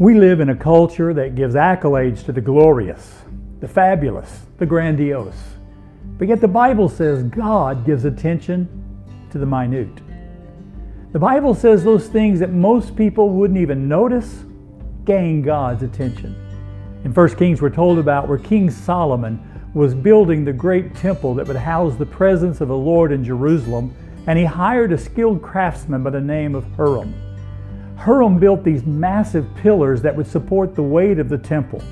We live in a culture that gives accolades to the glorious, the fabulous, the grandiose. But yet the Bible says God gives attention to the minute. The Bible says those things that most people wouldn't even notice gain God's attention. In 1 Kings, we're told about where King Solomon was building the great temple that would house the presence of the Lord in Jerusalem, and he hired a skilled craftsman by the name of Huram. Huram built these massive pillars that would support the weight of the temple.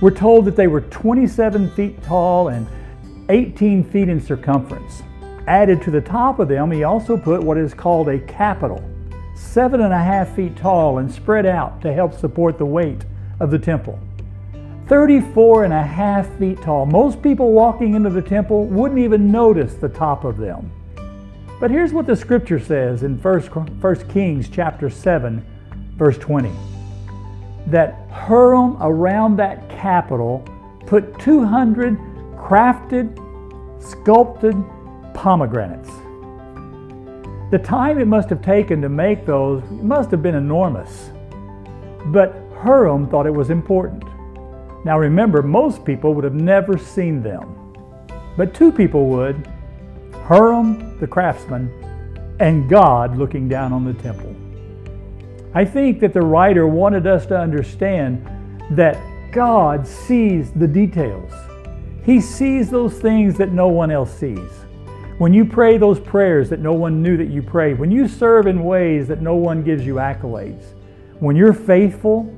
We're told that they were 27 feet tall and 18 feet in circumference. Added to the top of them, he also put what is called a capital, seven and a half feet tall and spread out to help support the weight of the temple. 34 and a half feet tall. Most people walking into the temple wouldn't even notice the top of them. But here's what the scripture says in 1 Kings chapter 7, verse 20. That Huram around that capital put 200 crafted, sculpted pomegranates. The time it must have taken to make those must have been enormous. But Huram thought it was important. Now remember, most people would have never seen them. But two people would, Huram, the craftsman, and God looking down on the temple. I think that the writer wanted us to understand that God sees the details. He sees those things that no one else sees. When you pray those prayers that no one knew that you prayed, when you serve in ways that no one gives you accolades, when you're faithful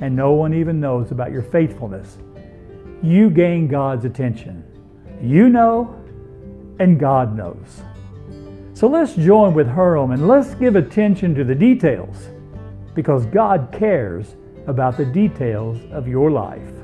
and no one even knows about your faithfulness, you gain God's attention. You know, and God knows. So let's join with Huram and let's give attention to the details because God cares about the details of your life.